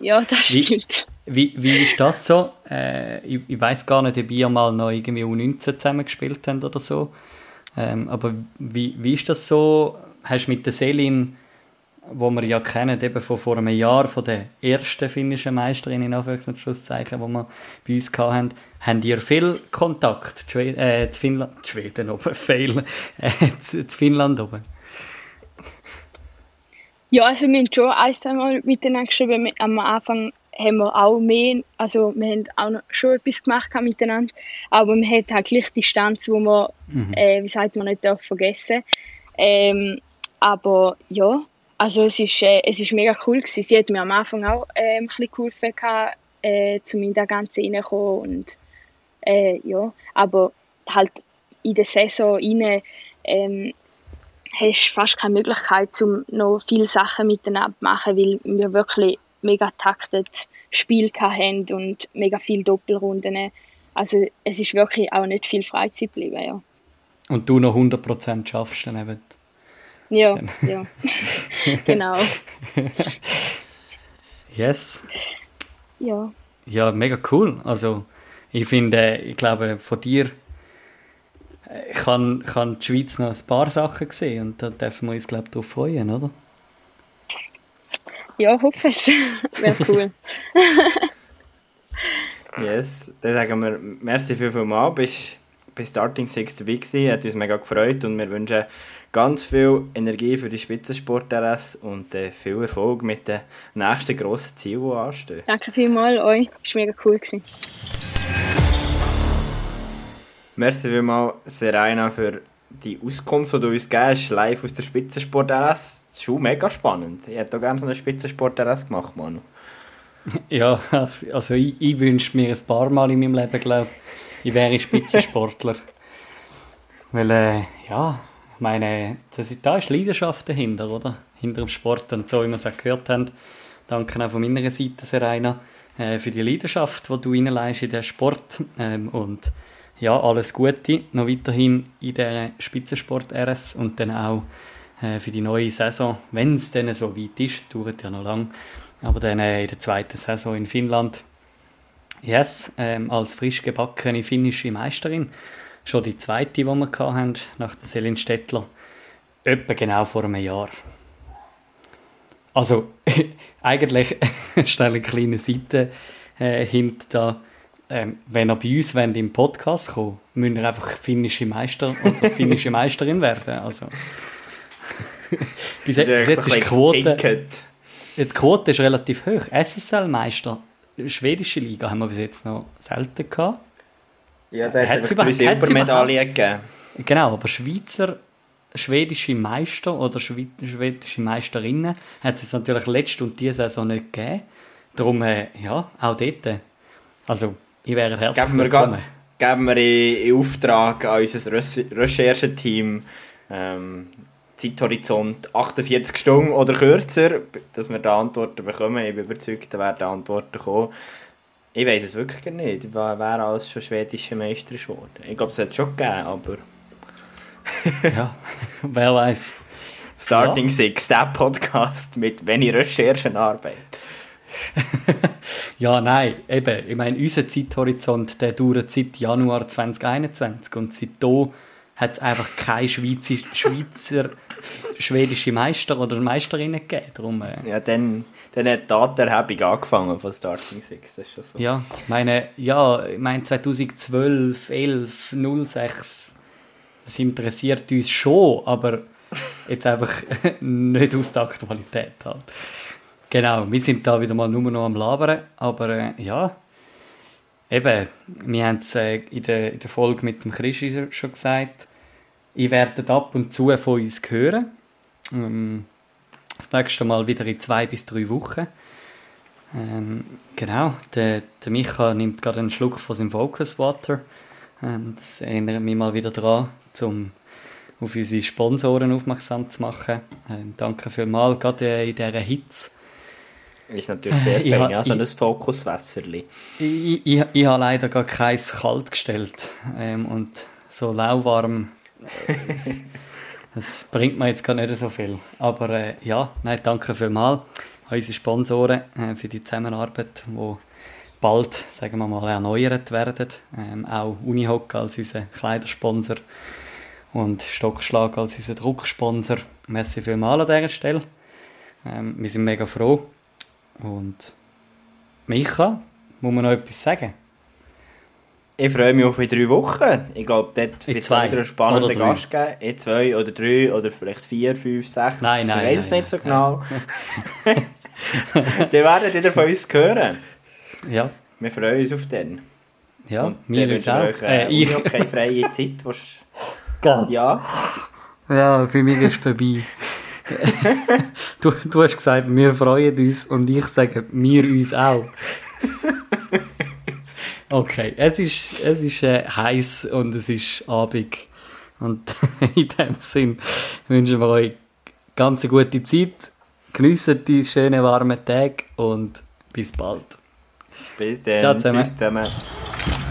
ja, das stimmt. Wie, wie, wie ist das so? Äh, ich ich weiß gar nicht, ob ihr mal noch irgendwie U19 zusammen gespielt habt oder so. Ähm, aber wie, wie ist das so? Hast du mit der Selin wo wir ja kennen, eben von vor einem Jahr, von der ersten finnischen Meisterin in Anführungszeichen, die wir bei uns hatten, habt ihr viel Kontakt zu, äh, zu Finnland, Schweden oben, [LAUGHS] fail, äh, zu, zu, Finnland oben? Ja, also wir haben schon ein, zwei miteinander geschrieben. Am Anfang haben wir auch mehr, also wir haben auch noch schon etwas gemacht miteinander, aber man hat halt gleich Distanz, wo man, mhm. äh, wie sagt man, nicht darf vergessen. Ähm, aber ja, also es ist, äh, es ist mega cool gewesen. Sie hat mir am Anfang auch äh, ein bisschen geholfen, gehabt, äh, um in das Ganze reinzukommen und äh, ja, aber halt in der Saison rein, ähm, hast du fast keine Möglichkeit, um noch viele Sachen miteinander zu machen, weil wir wirklich mega taktet Spiel haben und mega viele Doppelrunden. Also es ist wirklich auch nicht viel Freizeit geblieben, ja. Und du noch 100% schaffst dann eben ja, ja. [LAUGHS] genau. Yes. Ja. Ja, mega cool. Also, ich finde, ich glaube, von dir äh, kann, kann die Schweiz noch ein paar Sachen sehen und da dürfen wir uns, glaube ich, darauf freuen, oder? Ja, hoffe es. [LAUGHS] Wäre cool. [LAUGHS] yes, dann sagen wir merci viel, viel mal. Bist bei Starting Six dabei gewesen, hat uns mega gefreut und wir wünschen ganz viel Energie für die Spitzensport-RS und äh, viel Erfolg mit den nächsten grossen Zielen, die anstehen. Danke vielmals euch, das war mega cool. Gewesen. Merci vielmals, Serena, für die Auskunft, die du uns gibst, live aus der Spitzensport RS, ist schon mega spannend. Ich hätte auch gerne so eine Spitzensport RS gemacht, Manu. [LAUGHS] Ja, also ich, ich wünsche mir ein paar Mal in meinem Leben, glaube ich, wäre Spitzensportler. [LAUGHS] Weil, äh, ja, ich meine, das, da ist Leidenschaft dahinter, oder? Hinter dem Sport. Und so, wie wir es auch gehört haben, danke auch von meiner Seite, Serena, äh, für die Leidenschaft, die du in den Sport. Ähm, und ja, alles Gute noch weiterhin in der Spitzensport RS und dann auch äh, für die neue Saison, wenn es dann so weit ist, es dauert ja noch lang, aber dann äh, in der zweiten Saison in Finnland. Yes, ähm, als frisch gebackene finnische Meisterin. Schon die zweite, die wir hatten, nach der Selin Stettler. Etwa genau vor einem Jahr. Also, [LAUGHS] eigentlich [LAUGHS] stelle eine kleine Seite äh, hinter da. Ähm, wenn ihr bei uns wollt, im Podcast kommt, müsst ihr einfach finnische Meister oder [LAUGHS] finnische Meisterin werden. Also, [LAUGHS] bis, jetzt, ist die Quote, die Quote ist relativ hoch. SSL-Meister, schwedische Liga haben wir bis jetzt noch selten gehabt. Ja, da hat es eine Silbermedaille gegeben. Genau, aber Schweizer, schwedische Meister oder schwedische Meisterinnen hat es natürlich letzte und diese Saison nicht gegeben. Darum, äh, ja, auch dort. Also, ich wäre herzlich geben willkommen. Wir, geben wir in, in Auftrag an unser Rechercheteam ähm, Zeithorizont 48 Stunden oder kürzer, dass wir da Antworten bekommen. Ich bin überzeugt, da werden Antworten kommen. Ich weiß es wirklich nicht, wer alles schon schwedischer Meister ist geworden. Ich glaube, es hat es schon gegeben, aber... [LAUGHS] ja, wer weiß. Starting ja. Six, der Podcast mit wenig Recherchenarbeit. [LAUGHS] ja, nein, eben, ich meine, unser Zeithorizont, der dauert seit Januar 2021 und seitdem hat es einfach keine Schweizer, Schweizer [LAUGHS] schwedische Meister oder Meisterinnen gegeben. Darum, äh, ja, dann, dann hat die Datenerhebung angefangen von Starting Six, das ist schon so. Ja, meine, ja, ich meine 2012, 11, 06, das interessiert uns schon, aber jetzt einfach [LAUGHS] nicht aus der Aktualität halt. Genau, wir sind da wieder mal nur noch am Labern, aber äh, ja, eben, wir haben es äh, in, der, in der Folge mit dem Chris schon gesagt, ich werde ab und zu von uns hören. Ähm, das nächste Mal wieder in zwei bis drei Wochen. Ähm, genau, der, der Micha nimmt gerade einen Schluck von seinem Focus Water. Ähm, das erinnert mich mal wieder daran, um auf unsere Sponsoren aufmerksam zu machen. Ähm, danke vielmals, gerade in dieser Hitze. Ist natürlich sehr fein, ha, ja, so ein Fokuswässerli. Ich, ich, ich, habe leider gar keins kalt gestellt ähm, und so lauwarm das bringt mir jetzt gar nicht so viel. Aber äh, ja, nein, danke vielmals an unsere Sponsoren äh, für die Zusammenarbeit, die bald, sagen wir mal, erneuert werden. Ähm, auch Unihock als unser Kleidersponsor und Stockschlag als unser Drucksponsor. Merci vielmals an dieser Stelle. Ähm, wir sind mega froh. Und Micha, muss man noch etwas sagen? Ich freue mich auf in drei Wochen. Ich glaube, dort wird es wieder einen spannenden Gast geben. In zwei oder drei oder vielleicht vier, fünf, sechs. Nein, nein. Ich weiß es nicht so genau. [LAUGHS] die werden wieder von uns hören. Ja. Wir freuen uns auf den. Ja, Und wir uns auch. Euch, äh, äh, ich keine freie Zeit. Was... [LAUGHS] Ja. Ja, für mich ist es vorbei. Du, du hast gesagt, wir freuen uns und ich sage, wir uns auch. Okay, es ist, es ist äh, heiß und es ist Abend. Und [LAUGHS] in dem Sinn wünschen wir euch ganz eine gute Zeit. Geniessen die schönen warmen Tage und bis bald. Bis dann. Ciao zusammen. Tschüss zusammen.